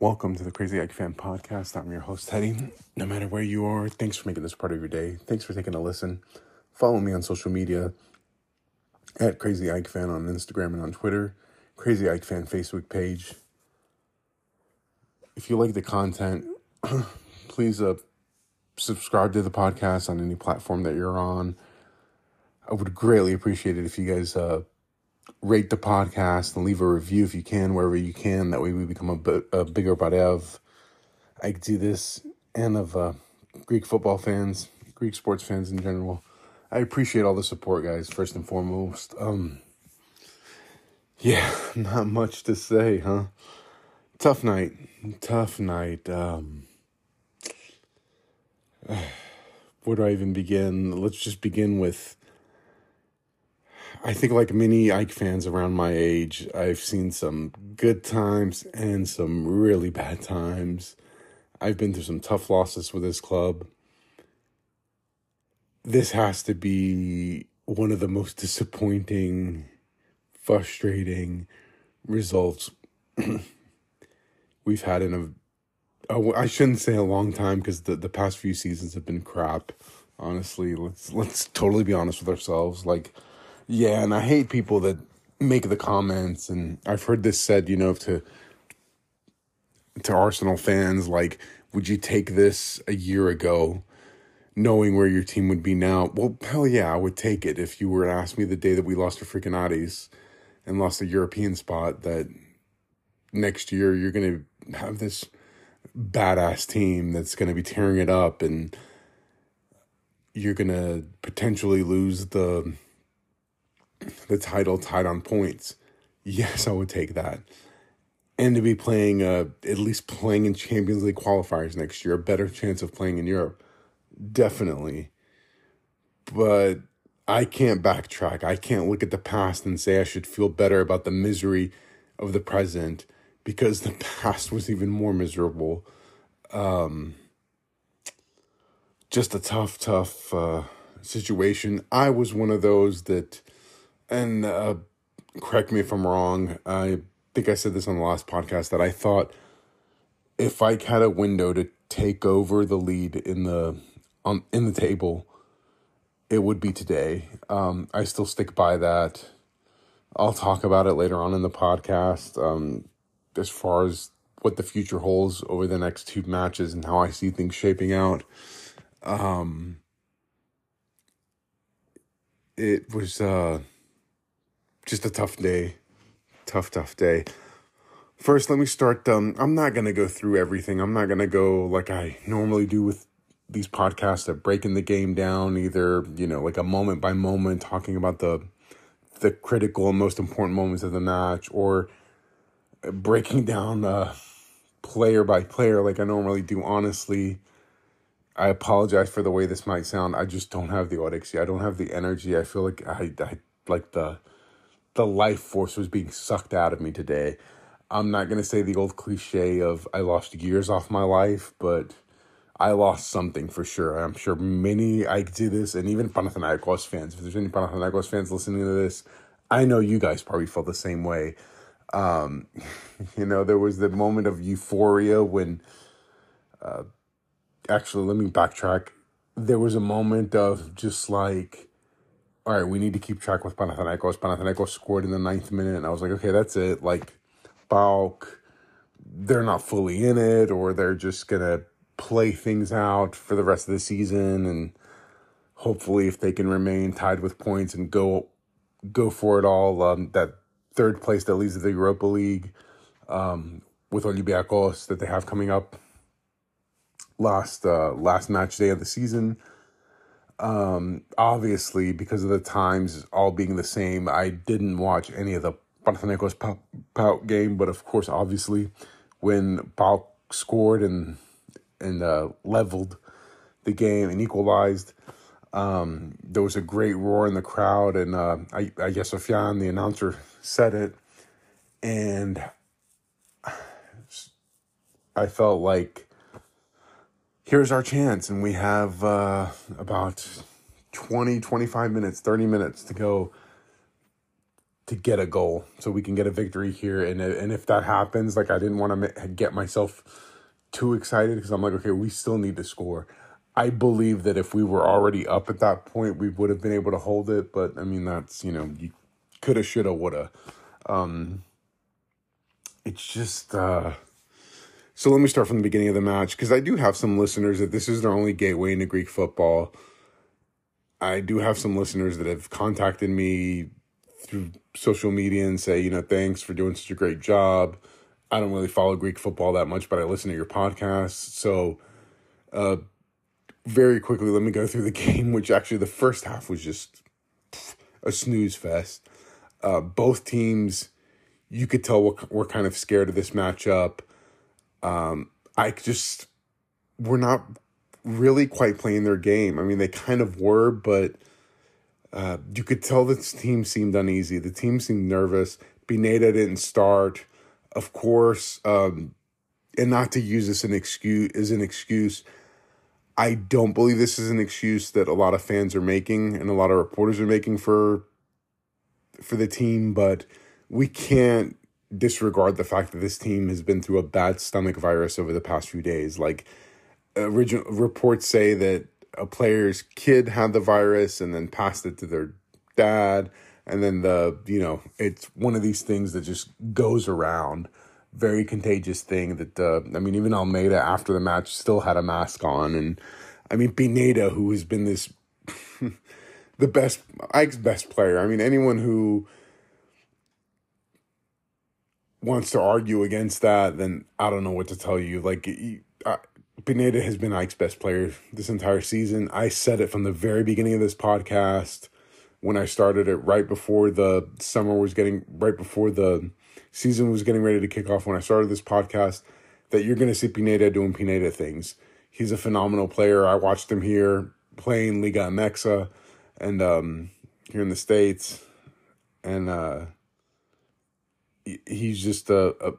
Welcome to the Crazy Ike Fan Podcast. I'm your host, Teddy. No matter where you are, thanks for making this part of your day. Thanks for taking a listen. Follow me on social media at Crazy Ike Fan on Instagram and on Twitter, Crazy Ike Fan Facebook page. If you like the content, please uh, subscribe to the podcast on any platform that you're on. I would greatly appreciate it if you guys uh, rate the podcast and leave a review if you can, wherever you can. That way we become a, bit, a bigger body of I do this and of uh, Greek football fans, Greek sports fans in general. I appreciate all the support, guys, first and foremost. Um, yeah, not much to say, huh? Tough night. Tough night. Um, where do I even begin? Let's just begin with I think, like many Ike fans around my age, I've seen some good times and some really bad times. I've been through some tough losses with this club. This has to be one of the most disappointing, frustrating results we've had in a. I shouldn't say a long time because the, the past few seasons have been crap. Honestly, let's let's totally be honest with ourselves. Like yeah, and I hate people that make the comments, and I've heard this said, you know, to to Arsenal fans, like, would you take this a year ago, knowing where your team would be now? Well, hell yeah, I would take it if you were to ask me the day that we lost to freaking Addis and lost a European spot that next year you're gonna have this badass team that's gonna be tearing it up and you're gonna potentially lose the the title tied on points, yes, I would take that. And to be playing, uh, at least playing in Champions League qualifiers next year, a better chance of playing in Europe, definitely. But I can't backtrack. I can't look at the past and say I should feel better about the misery of the present because the past was even more miserable. Um, just a tough, tough uh, situation. I was one of those that and uh, correct me if I'm wrong. I think I said this on the last podcast that I thought if I had a window to take over the lead in the on in the table, it would be today. Um, I still stick by that. I'll talk about it later on in the podcast. Um, as far as what the future holds over the next two matches and how I see things shaping out. Um, it was uh just a tough day. Tough, tough day. First, let me start. Um, I'm not going to go through everything. I'm not going to go like I normally do with these podcasts of breaking the game down, either, you know, like a moment by moment, talking about the the critical and most important moments of the match, or breaking down uh, player by player like I normally do. Honestly, I apologize for the way this might sound. I just don't have the audacity. I don't have the energy. I feel like I, I like the the life force was being sucked out of me today. I'm not going to say the old cliche of I lost years off my life, but I lost something for sure. I'm sure many I do this, and even Panathinaikos fans. If there's any Panathinaikos fans listening to this, I know you guys probably felt the same way. Um, you know, there was the moment of euphoria when. Uh, actually, let me backtrack. There was a moment of just like all right, we need to keep track with Panathinaikos. Panathinaikos scored in the ninth minute, and I was like, okay, that's it. Like, PAOK, they're not fully in it, or they're just gonna play things out for the rest of the season, and hopefully, if they can remain tied with points and go go for it all, um, that third place that leads to the Europa League um, with Olympiacos that they have coming up last uh, last match day of the season. Um, obviously, because of the times all being the same, I didn't watch any of the Panathinaikos PAOK game, but of course, obviously, when PAOK scored and and uh, leveled the game and equalized, um, there was a great roar in the crowd, and uh, I, I guess Sofian, the announcer, said it, and I felt like here's our chance. And we have uh, about 20, 25 minutes, 30 minutes to go to get a goal so we can get a victory here. And and if that happens, like I didn't want to get myself too excited because I'm like, okay, we still need to score. I believe that if we were already up at that point, we would have been able to hold it. But I mean, that's you know, you coulda, shoulda, woulda. Um, it's just. uh so let me start from the beginning of the match because I do have some listeners that this is their only gateway into Greek football. I do have some listeners that have contacted me through social media and say, you know, thanks for doing such a great job. I don't really follow Greek football that much, but I listen to your podcast. So, uh, very quickly, let me go through the game, which actually the first half was just a snooze fest. Uh, both teams, you could tell we're, we're kind of scared of this matchup. Um, I just were not really quite playing their game. I mean, they kind of were, but uh, you could tell this team seemed uneasy. The team seemed nervous. Pineda didn't start, of course, um, and not to use this an excuse as an excuse. I don't believe this is an excuse that a lot of fans are making and a lot of reporters are making for for the team, but we can't disregard the fact that this team has been through a bad stomach virus over the past few days. Like original reports say that a player's kid had the virus and then passed it to their dad. And then the you know it's one of these things that just goes around. Very contagious thing that uh, I mean even Almeyda after the match still had a mask on. And I mean Pineda who has been this the best Ike's best player. I mean anyone who wants to argue against that, then I don't know what to tell you. Like, Pineda has been Ike's best player this entire season. I said it from the very beginning of this podcast when I started it, right before the summer was getting, right before the season was getting ready to kick off. When I started this podcast, that you're going to see Pineda doing Pineda things. He's a phenomenal player. I watched him here playing Liga MX and um, here in the States. And, uh, he's just a, a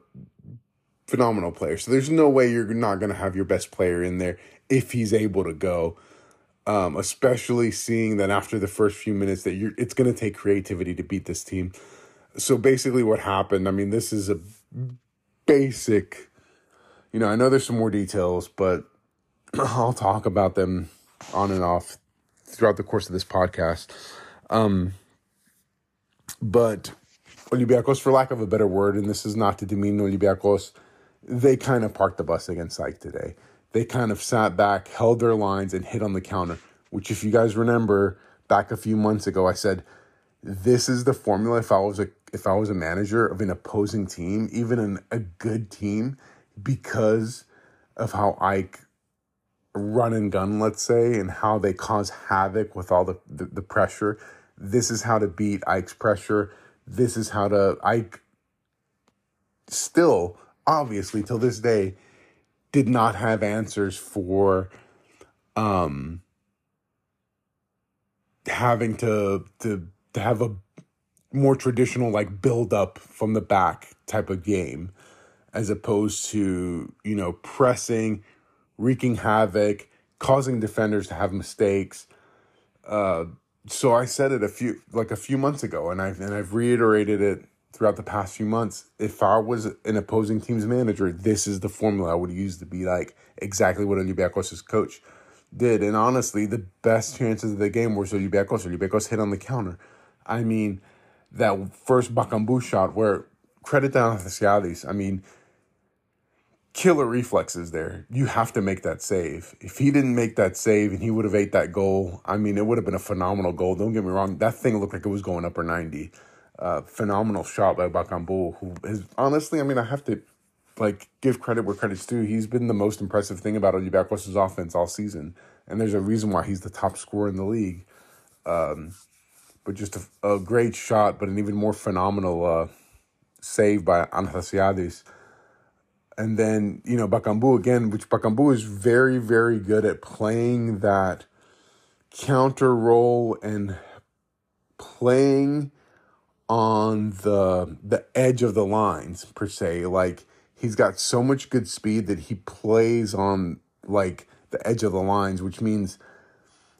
phenomenal player. So there's no way you're not going to have your best player in there if he's able to go. Um, especially seeing that after the first few minutes that you're it's going to take creativity to beat this team. So basically what happened, I mean this is a basic you know, I know there's some more details, but I'll talk about them on and off throughout the course of this podcast. Um but Olympiacos, for lack of a better word, and this is not to demean Olympiacos, they kind of parked the bus against Ike today. They kind of sat back, held their lines, and hit on the counter, which, if you guys remember, back a few months ago, I said, this is the formula if I was a if I was a manager of an opposing team, even in a good team, because of how Ike run and gun, let's say, and how they cause havoc with all the, the, the pressure. This is how to beat Ike's pressure this is how to I still obviously till this day did not have answers for um having to to to have a more traditional like build up from the back type of game as opposed to you know pressing wreaking havoc causing defenders to have mistakes uh so I said it a few like a few months ago, and I've and I've reiterated it throughout the past few months. If I was an opposing team's manager, this is the formula I would use to be like exactly what Olympiacos' coach did. And honestly, the best chances of the game were Olympiacos. Olympiacos hit on the counter. I mean, that first Bakambu shot where credit down to Siadis. I mean, killer reflexes there. You have to make that save. If he didn't make that save and he would have ate that goal, I mean, it would have been a phenomenal goal. Don't get me wrong. That thing looked like it was going upper 90. Uh, phenomenal shot by Bakambu, who has honestly, I mean, I have to like give credit where credit's due. He's been the most impressive thing about Olympiacos' offense all season. And there's a reason why he's the top scorer in the league. Um, but just a, a, great shot, but an even more phenomenal uh, save by Anastasiadis and then you know Bakambu again, which Bakambu is very very good at playing that counter role and playing on the the edge of the lines per se. Like he's got so much good speed that he plays on like the edge of the lines, which means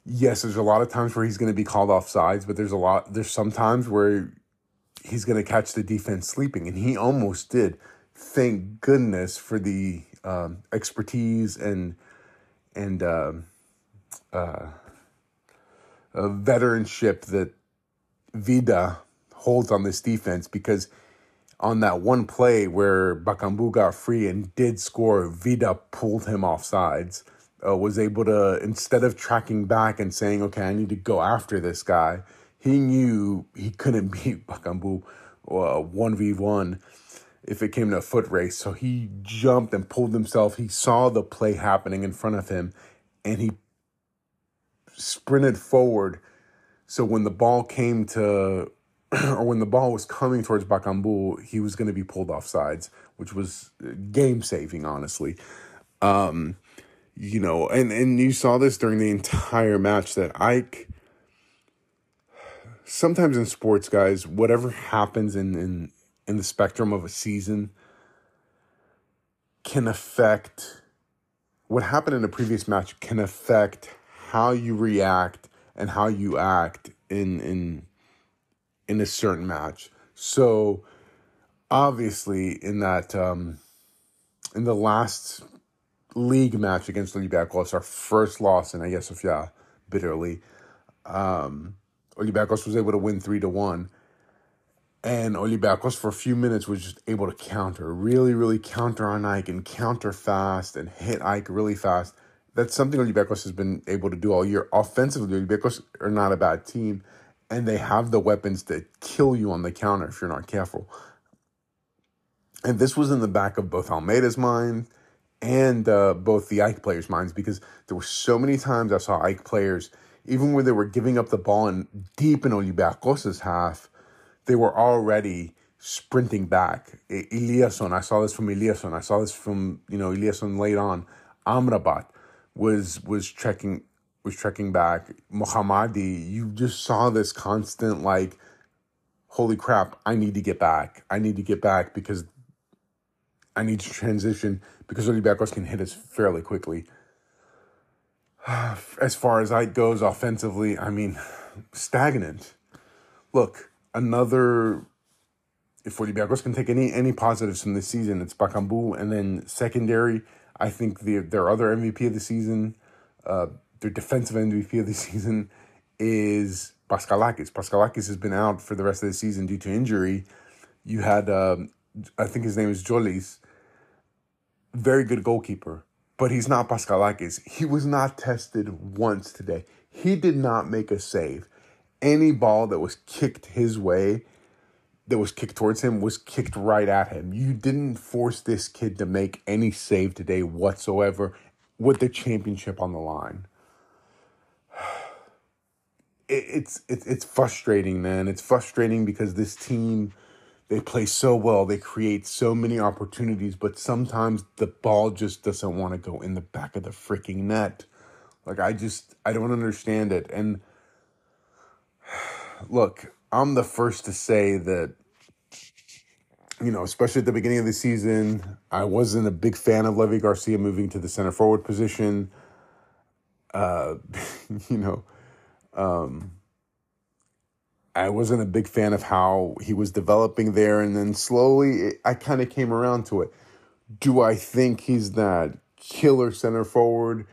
yes, there's a lot of times where he's going to be called off sides, but there's a lot there's sometimes where he's going to catch the defense sleeping, and he almost did. Thank goodness for the um, expertise and and uh, uh, veteranship that Vida holds on this defense because on that one play where Bakambu got free and did score, Vida pulled him off sides. Uh, was able to instead of tracking back and saying, "Okay, I need to go after this guy," he knew he couldn't beat Bakambu uh, one v one if it came to a foot race. So he jumped and pulled himself. He saw the play happening in front of him, and he sprinted forward. So when the ball came to or when the ball was coming towards Bakambu, he was going to be pulled off sides, which was game saving, honestly. Um, you know, and, and you saw this during the entire match that Ike, sometimes in sports, guys, whatever happens in, in, in the spectrum of a season can affect what happened in a previous match can affect how you react and how you act in in in a certain match. So obviously in that um in the last league match against Olympiacos, our first loss in Hagia Sophia, bitterly, um Olympiacos was able to win three to one. And Olympiacos for a few minutes was just able to counter, really, really counter on Ike and counter fast and hit Ike really fast. That's something Olympiacos has been able to do all year. Offensively, Olympiacos are not a bad team and they have the weapons to kill you on the counter if you're not careful. And this was in the back of both Almeyda's mind and uh, both the Ike players' minds because there were so many times I saw Ike players, even when they were giving up the ball and deep in Olympiacos' half, they were already sprinting back. Eliasson, I saw this from Eliasson. I saw this from, you know, Eliasson late on. Amrabat was was checking was trekking back, Mohammadi, you just saw this constant like, holy crap, I need to get back. I need to get back because I need to transition because Olympiacos can hit us fairly quickly. As far as I goes offensively, I mean, stagnant. Look, another if Olympiacos can take any any positives from this season, it's Bakambu, and then secondary. I think the their other MVP of the season, uh, their defensive MVP of the season is Paschalakis. Paschalakis has been out for the rest of the season due to injury. You had, um, I think his name is Jolis, very good goalkeeper, but he's not Paschalakis. He was not tested once today. He did not make a save. Any ball that was kicked his way, that was kicked towards him, was kicked right at him. You didn't force this kid to make any save today whatsoever with the championship on the line it's it's it's frustrating, man. It's frustrating because this team they play so well, they create so many opportunities, but sometimes the ball just doesn't want to go in the back of the freaking net. Like I just I don't understand it. And look, I'm the first to say that you know, especially at the beginning of the season, I wasn't a big fan of Levi García moving to the center forward position. Uh, you know, um, I wasn't a big fan of how he was developing there, and then slowly it, I kind of came around to it. Do I think he's that killer center forward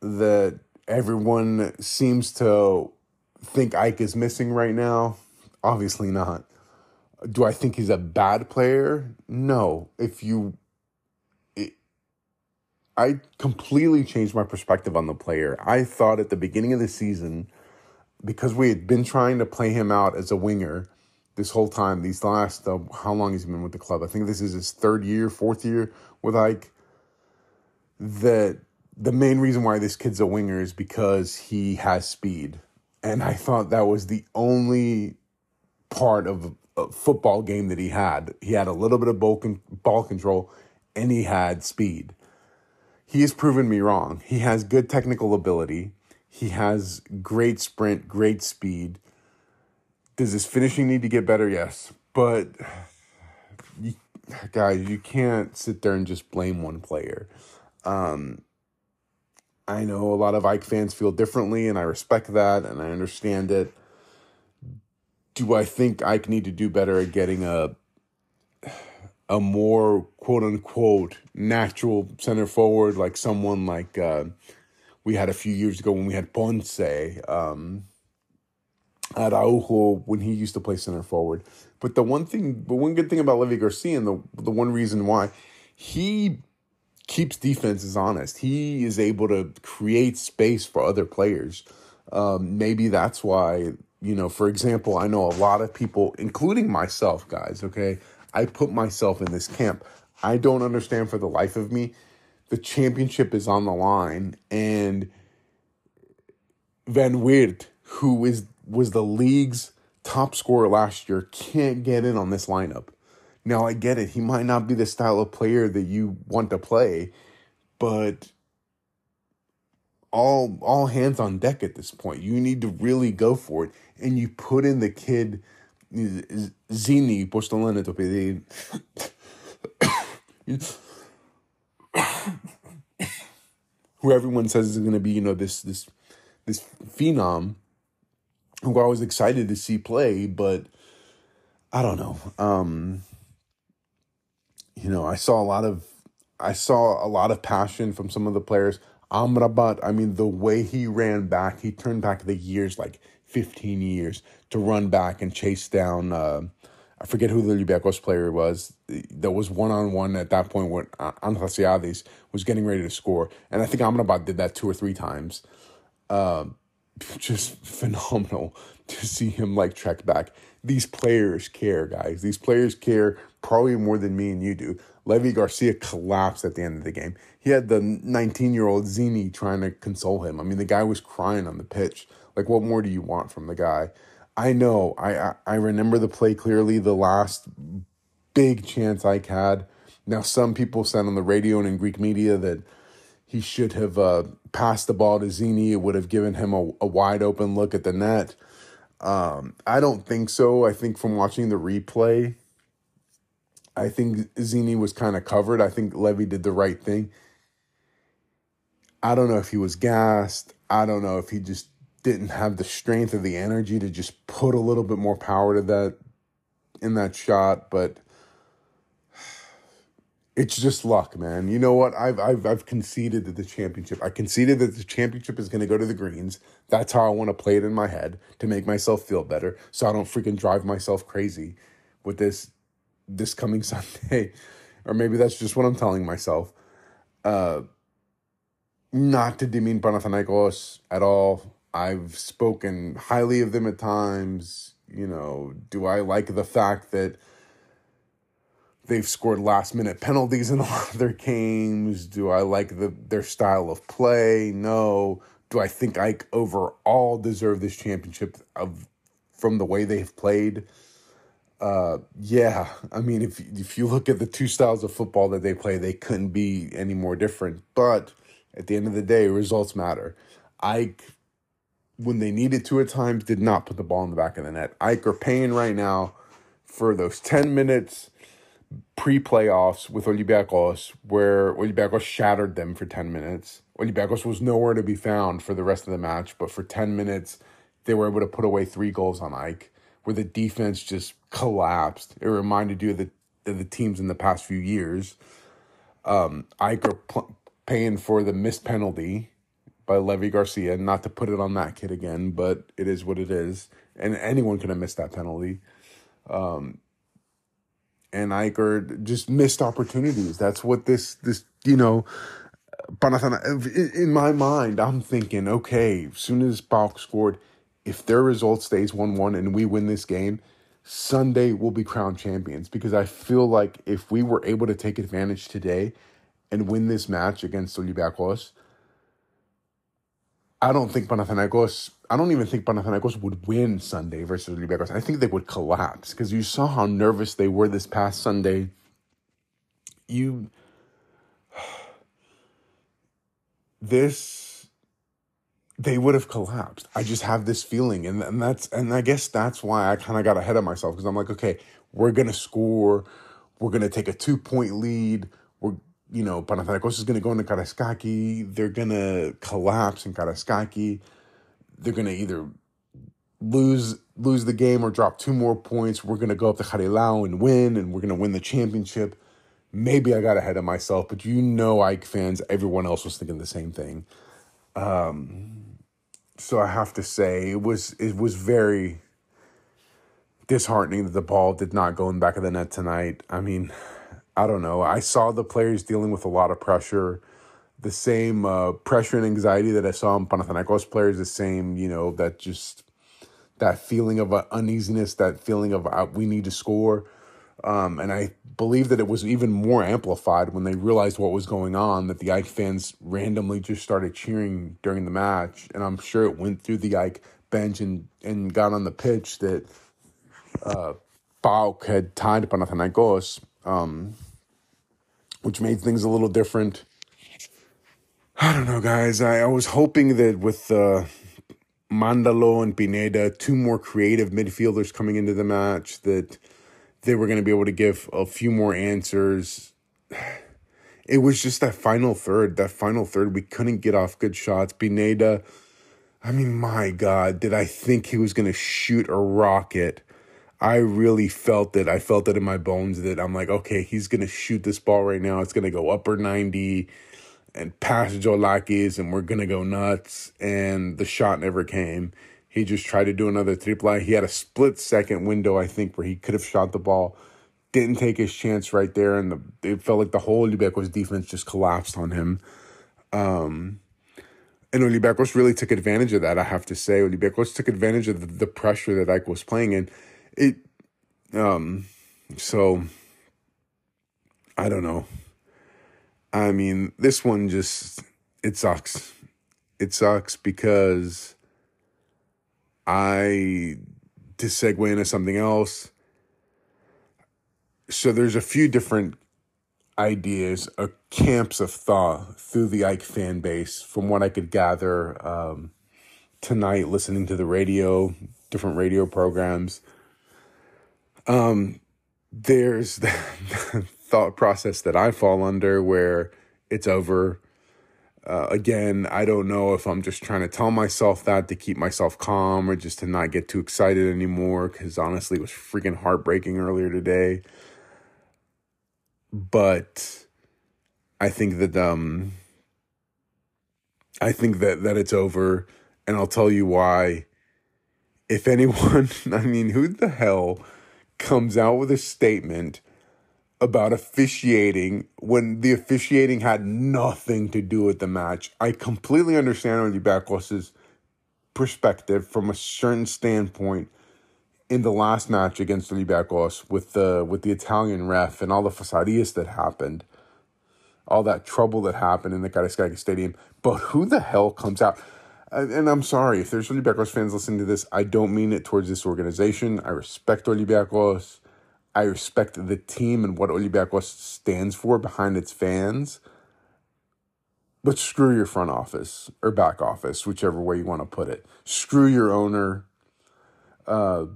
that everyone seems to think Ike is missing right now? Obviously not. Do I think he's a bad player? No. If you I completely changed my perspective on the player. I thought at the beginning of the season, because we had been trying to play him out as a winger this whole time, these last, uh, how long he's been with the club? I think this is his third year, fourth year with Ike. That the main reason why this kid's a winger is because he has speed. And I thought that was the only part of a football game that he had. He had a little bit of ball, con- ball control and he had speed he has proven me wrong. He has good technical ability. He has great sprint, great speed. Does his finishing need to get better? Yes. But you, guys, you can't sit there and just blame one player. Um, I know a lot of Ike fans feel differently, and I respect that and I understand it. do I think Ike need to do better at getting a a more quote unquote natural center forward like someone like uh, we had a few years ago when we had Ponce, um, Araujo when he used to play center forward. But the one thing, but one good thing about Levi García, and the the one reason why he keeps defenses honest, he is able to create space for other players. Um, maybe that's why you know, for example, I know a lot of people, including myself, guys. Okay, I put myself in this camp. I don't understand for the life of me. The championship is on the line, and Van Weert, who is was the league's top scorer last year, can't get in on this lineup. Now I get it; he might not be the style of player that you want to play, but all all hands on deck at this point. You need to really go for it, and you put in the kid Zini, pošto to who everyone says is going to be, you know, this this this phenom who I was excited to see play, but I don't know. Um, you know, I saw a lot of I saw a lot of passion from some of the players. Amrabat, I mean, the way he ran back, he turned back the years like 15 years to run back and chase down. Uh, I forget who the Olympiacos player was. That was one on one at that point when Anastasiades was getting ready to score, and I think Amrabat did that two or three times. Uh, just phenomenal to see him like trek back. These players care, guys. These players care probably more than me and you do. Levi García collapsed at the end of the game. He had the 19 year old Zini trying to console him. I mean, the guy was crying on the pitch. Like, what more do you want from the guy? I know. I, I, I remember the play clearly. The last big chance I had. Now, some people said on the radio and in Greek media that he should have uh, passed the ball to Zini. It would have given him a, a wide open look at the net. Um, I don't think so. I think from watching the replay, I think Zini was kind of covered. I think Levi did the right thing. I don't know if he was gassed. I don't know if he just didn't have the strength or the energy to just put a little bit more power to that in that shot, but it's just luck, man. You know what? I've I've I've conceded that the championship. I conceded that the championship is going to go to the Greens. That's how I want to play it in my head to make myself feel better, so I don't freaking drive myself crazy with this this coming Sunday, or maybe that's just what I'm telling myself. Uh, not to demean Panathinaikos at all. I've spoken highly of them at times. You know, do I like the fact that they've scored last minute penalties in a lot of their games? Do I like the their style of play? No. Do I think Ike overall deserve this championship of from the way they've played? Uh, yeah. I mean, if if you look at the two styles of football that they play, they couldn't be any more different. But at the end of the day, results matter. Ike when they needed to at times, did not put the ball in the back of the net. Ike are paying right now for those 10 minutes pre playoffs with Olympiacos, where Olympiacos shattered them for 10 minutes. Olympiacos was nowhere to be found for the rest of the match, but for 10 minutes, they were able to put away three goals on Ike, where the defense just collapsed. It reminded you of the, of the teams in the past few years. Um, Ike are pl- paying for the missed penalty by Levi García. Not to put it on that kid again, but it is what it is. And anyone could have missed that penalty. Um, and Iker just missed opportunities. That's what this this you know. In my mind, I'm thinking, okay, as soon as PAOK scored, if their result stays 1 1 and we win this game, Sunday we'll be crowned champions. Because I feel like if we were able to take advantage today and win this match against Olympiacos, I don't think Panathinaikos. I don't even think Panathinaikos would win Sunday versus Olympiacos. I think they would collapse because you saw how nervous they were this past Sunday. You, this, they would have collapsed. I just have this feeling, and and that's and I guess that's why I kind of got ahead of myself because I'm like, okay, we're gonna score, we're gonna take a two point lead, we're you know, Panathinaikos is going to go into Karaiskaki. They're going to collapse in Karaiskaki. They're going to either lose lose the game or drop two more points, we're going to go up to Harilao and win, and we're going to win the championship. Maybe I got ahead of myself, but you know, Ike fans, everyone else was thinking the same thing. Um, so I have to say, it was it was very disheartening that the ball did not go in the back of the net tonight. I mean, I don't know. I saw the players dealing with a lot of pressure, the same uh, pressure and anxiety that I saw in Panathinaikos players. The same, you know, that just that feeling of uh, uneasiness, that feeling of uh, we need to score. Um, and I believe that it was even more amplified when they realized what was going on, that the Ike fans randomly just started cheering during the match. And I'm sure it went through the Ike bench and, and got on the pitch that uh, had tied Panathinaikos, um, which made things a little different. I don't know, guys. I, I was hoping that with uh, Mandalo and Pineda, two more creative midfielders coming into the match, that they were going to be able to give a few more answers. It was just that final third. That final third, we couldn't get off good shots. Pineda, I mean, my God, did I think he was going to shoot a rocket? I really felt it. I felt it in my bones that I'm like, okay, he's going to shoot this ball right now. It's going to go upper 90 and past Tzolakis, and we're going to go nuts. And the shot never came. He just tried to do another triple. He had a split second window, I think, where he could have shot the ball. Didn't take his chance right there, and the, it felt like the whole Olympiacos defense just collapsed on him. Um, and Olympiacos really took advantage of that, I have to say. Olympiacos took advantage of the, the pressure that Ike was playing in. It, um, so, I don't know. I mean, this one just, it sucks. It sucks because I to segue into something else. So there's a few different ideas, uh, camps of thought through the Ike fan base, from what I could gather um, tonight, listening to the radio, different radio programs. Um, there's the thought process that I fall under where it's over uh, again, I don't know if I'm just trying to tell myself that to keep myself calm or just to not get too excited anymore because honestly, it was freaking heartbreaking earlier today. But I think that um I think that that it's over and I'll tell you why. If anyone, I mean, who the hell comes out with a statement about officiating when the officiating had nothing to do with the match. I completely understand Olympiacos' perspective from a certain standpoint in the last match against Olympiacos with the with the Italian ref and all the facadias that happened, all that trouble that happened in the Karaiskakis Stadium. But who the hell comes out? And I'm sorry if there's Olympiacos fans listening to this. I don't mean it towards this organization. I respect Olympiacos. I respect the team and what Olympiacos stands for behind its fans. But screw your front office or back office, whichever way you want to put it. Screw your owner. Uh,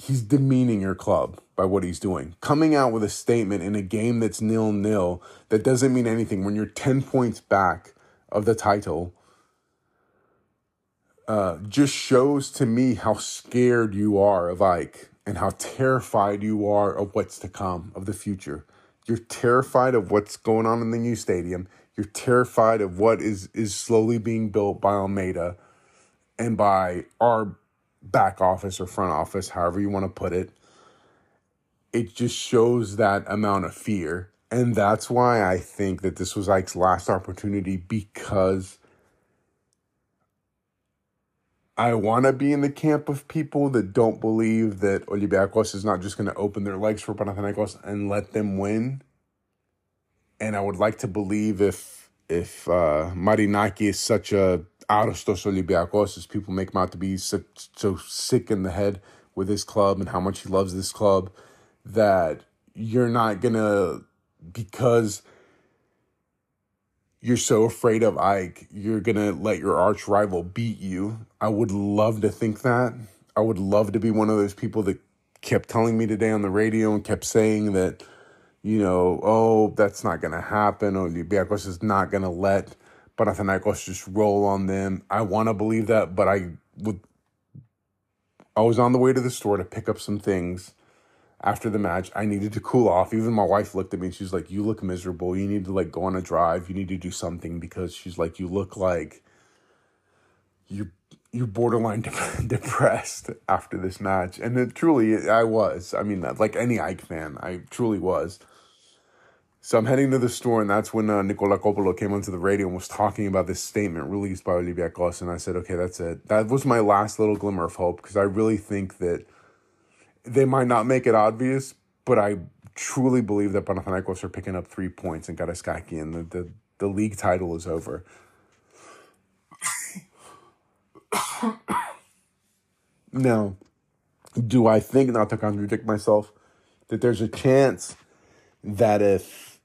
he's demeaning your club by what he's doing. Coming out with a statement in a game that's nil nil that doesn't mean anything when you're 10 points back of the title uh, just shows to me how scared you are of Ike and how terrified you are of what's to come, of the future. You're terrified of what's going on in the new stadium. You're terrified of what is, is slowly being built by Almeyda and by our back office or front office, however you want to put it. It just shows that amount of fear. And that's why I think that this was Ike's last opportunity because I want to be in the camp of people that don't believe that Olympiacos is not just going to open their legs for Panathinaikos and let them win. And I would like to believe if if uh, Marinaki is such a arostos Olympiacos as people make him out to be so, so sick in the head with his club and how much he loves this club, that you're not gonna because you're so afraid of Ike, you're gonna let your arch rival beat you. I would love to think that. I would love to be one of those people that kept telling me today on the radio and kept saying that, you know, oh, that's not gonna happen. Olympiacos is not gonna let Panathinaikos just roll on them. I want to believe that, but I would I was on the way to the store to pick up some things after the match. I needed to cool off. Even my wife looked at me and she's like, "You look miserable. You need to like go on a drive. You need to do something because she's like, you look like you you're borderline de- depressed after this match." And it truly I was. I mean, like any Ike fan, I truly was. So I'm heading to the store, and that's when uh, Nicola Coppola came onto the radio and was talking about this statement released by Olympiacos. And I said, okay, that's it. That was my last little glimmer of hope because I really think that they might not make it obvious, but I truly believe that Panathinaikos are picking up three points and Karaiskaki, and the, the, the league title is over. now, do I think, not to contradict myself, that there's a chance that if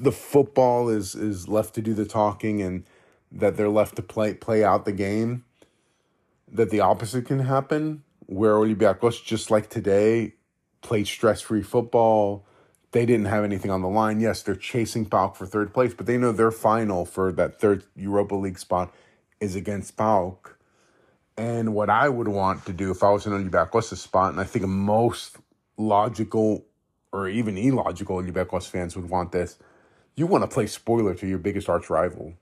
the football is is left to do the talking and that they're left to play play out the game that the opposite can happen where Olympiacos just like today played stress-free football they didn't have anything on the line yes they're chasing PAOK for third place but they know their final for that third Europa League spot is against PAOK and what I would want to do if I was in Olympiacos' spot and I think most logical or even illogical Olympiacos fans would want this. You want to play spoiler to your biggest arch rival.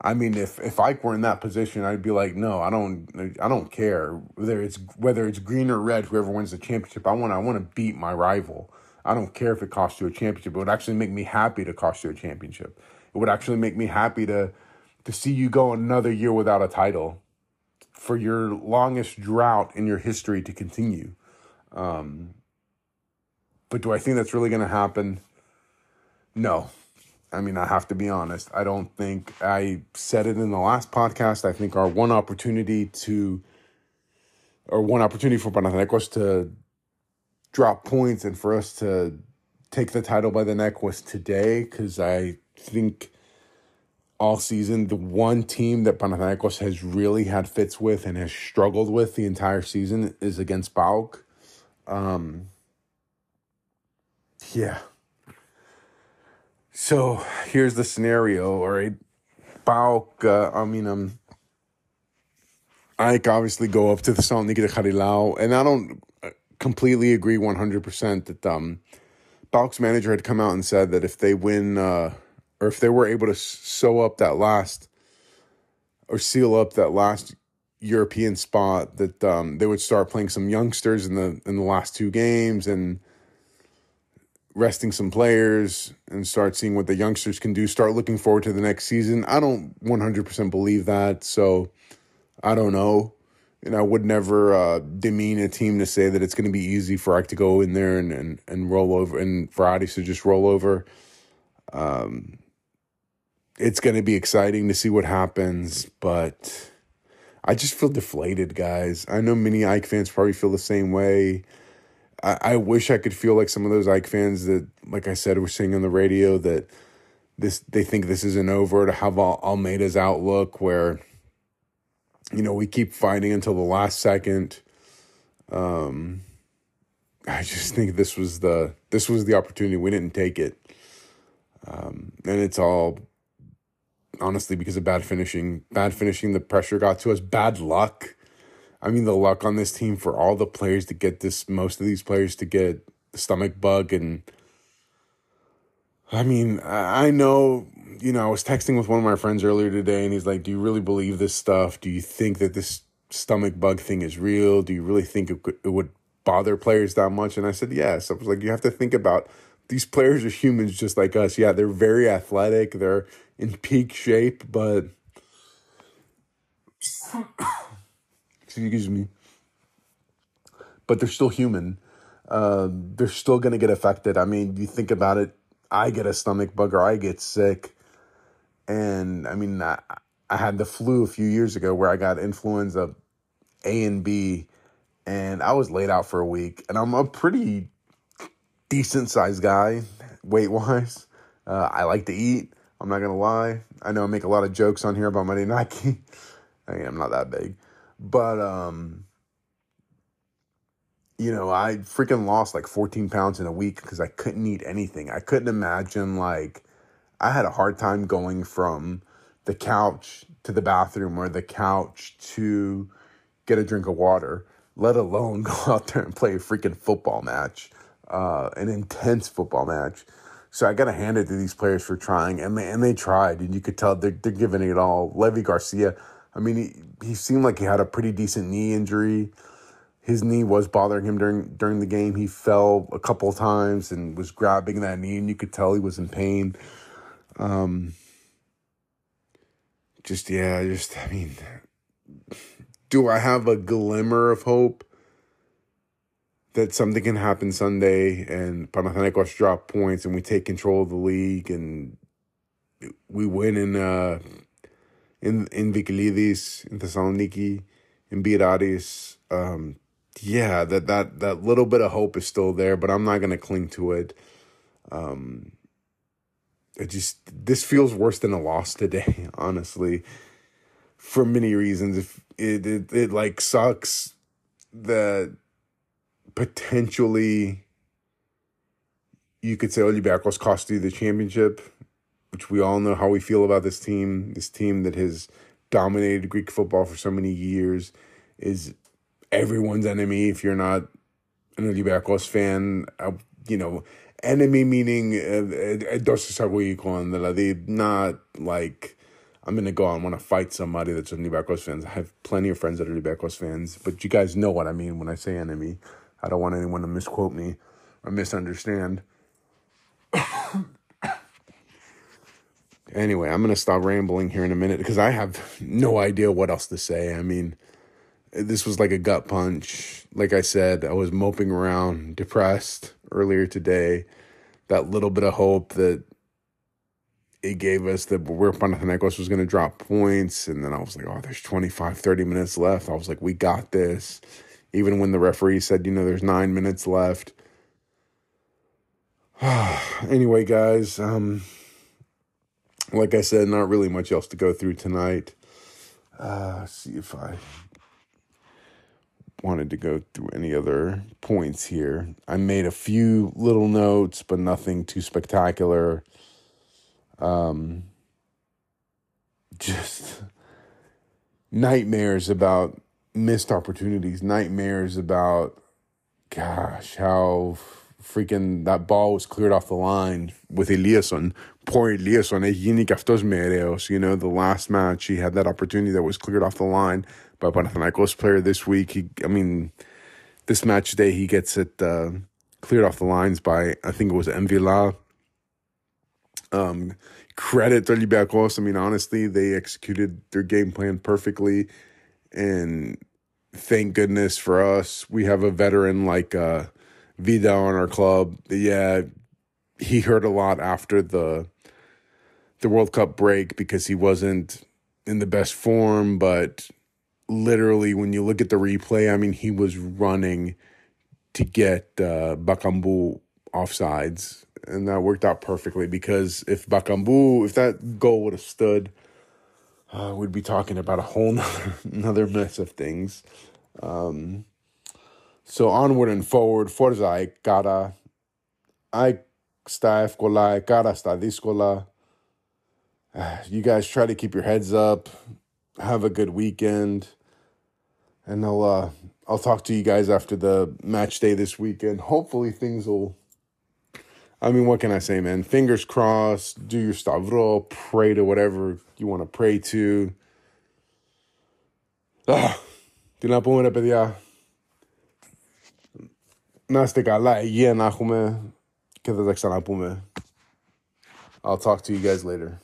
I mean, if if Ike were in that position, I'd be like, no, I don't, I don't care whether it's whether it's green or red. Whoever wins the championship, I want, I want to beat my rival. I don't care if it costs you a championship. It would actually make me happy to cost you a championship. It would actually make me happy to to see you go another year without a title for your longest drought in your history to continue. Um, but do I think that's really going to happen? No. I mean, I have to be honest. I don't think I said it in the last podcast. I think our one opportunity to, or one opportunity for Panathinaikos to drop points and for us to take the title by the neck was today because I think all season the one team that Panathinaikos has really had fits with and has struggled with the entire season is against PAOK. Um, yeah. So here's the scenario, all right. PAOK, uh, I mean, um, Ike obviously go up to the Saloniki de Harilao, and I don't uh, completely agree 100% that um, PAOK's manager had come out and said that if they win, uh, or if they were able to sew up that last, or seal up that last European spot, that um, they would start playing some youngsters in the in the last two games, and resting some players and start seeing what the youngsters can do, start looking forward to the next season. I don't 100% believe that. So I don't know. And I would never uh, demean a team to say that it's going to be easy for Ike to go in there and, and, and roll over and for to just roll over. Um, it's going to be exciting to see what happens, but I just feel deflated, guys. I know many Ike fans probably feel the same way. I, I wish I could feel like some of those Ike fans that, like I said, were saying on the radio that this they think this isn't over to have Al- Almeyda's outlook where you know we keep fighting until the last second. Um, I just think this was the this was the opportunity. We didn't take it, um, and it's all honestly because of bad finishing. Bad finishing. The pressure got to us. Bad luck. I mean, the luck on this team for all the players to get this, most of these players to get the stomach bug. And I mean, I know, you know, I was texting with one of my friends earlier today and he's like, Do you really believe this stuff? Do you think that this stomach bug thing is real? Do you really think it, it would bother players that much? And I said, Yes. I was like, You have to think about these players are humans just like us. Yeah, they're very athletic, they're in peak shape, but excuse me, but they're still human. Uh, they're still going to get affected. I mean, you think about it, I get a stomach bug or I get sick. And I mean, I, I had the flu a few years ago where I got influenza A and B, and I was laid out for a week. And I'm a pretty decent sized guy, weight wise. Uh, I like to eat. I'm not gonna lie. I know I make a lot of jokes on here about my Nike. I mean, I'm not that big, but um, you know, I freaking lost like 14 pounds in a week because I couldn't eat anything. I couldn't imagine like I had a hard time going from the couch to the bathroom or the couch to get a drink of water, let alone go out there and play a freaking football match, uh, an intense football match. So I got to hand it to these players for trying, and they and they tried, and you could tell they're they're giving it all. Levi García, I mean, he, he seemed like he had a pretty decent knee injury. His knee was bothering him during during the game. He fell a couple times and was grabbing that knee, and you could tell he was in pain. Um, just yeah, just I mean, do I have a glimmer of hope that something can happen Sunday and Panathinaikos drop points and we take control of the league and we win in uh in in Vikelidis, in Thessaloniki, in Biraris. Um yeah, that that that little bit of hope is still there, but I'm not gonna cling to it. Um it just this feels worse than a loss today, honestly, for many reasons. If it it, it like sucks that potentially you could say Olympiacos cost you the championship, which we all know how we feel about this team. This team that has dominated Greek football for so many years is everyone's enemy if you're not an Olympiacos fan. Uh, you know, enemy meaning εντός εισαγωγικών, δηλαδή not like I'm gonna go out and want to fight somebody that's a Olympiacos fans. I have plenty of friends that are Olympiacos fans, but you guys know what I mean when I say enemy. I don't want anyone to misquote me or misunderstand. anyway, I'm gonna stop rambling here in a minute because I have no idea what else to say. I mean, this was like a gut punch. Like I said, I was moping around, depressed earlier today. That little bit of hope that it gave us that where Panathinaikos was going to drop points. And then I was like, oh, there's 25, 30 minutes left. I was like, we got this. Even when the referee said, you know, there's nine minutes left. anyway, guys, um, like I said, not really much else to go through tonight. Uh, see if I wanted to go through any other points here. I made a few little notes, but nothing too spectacular. Um, just nightmares about missed opportunities, nightmares about, gosh, how freaking that ball was cleared off the line with Eliasson. Poor Eliasson, You know, the last match, he had that opportunity that was cleared off the line by Panathinaikos player this week. He, I mean, this match day, he gets it uh, cleared off the lines by, I think it was Mvila. Um, credit to Olympiacos. I mean, honestly, they executed their game plan perfectly. And thank goodness for us, we have a veteran like uh, Vida on our club. Yeah, he hurt a lot after the the World Cup break because he wasn't in the best form, but literally when you look at the replay, I mean, he was running to get uh, Bakambu offsides, and that worked out perfectly because if Bakambu, if that goal would have stood, uh, we'd be talking about a whole nother, another mess of things. Um, so onward and forward, forza aikara, I sta escola, aikara sta discola. You guys try to keep your heads up. Have a good weekend. And I'll uh, I'll talk to you guys after the match day this weekend. Hopefully things will I mean, what can I say, man? Fingers crossed, do your stavro, pray to whatever you want to pray to. Ah, tiene la pumera pedida. Να είστε καλά, υγεία να έχουμε και θα τα ξαναπούμε. I'll talk to you guys later.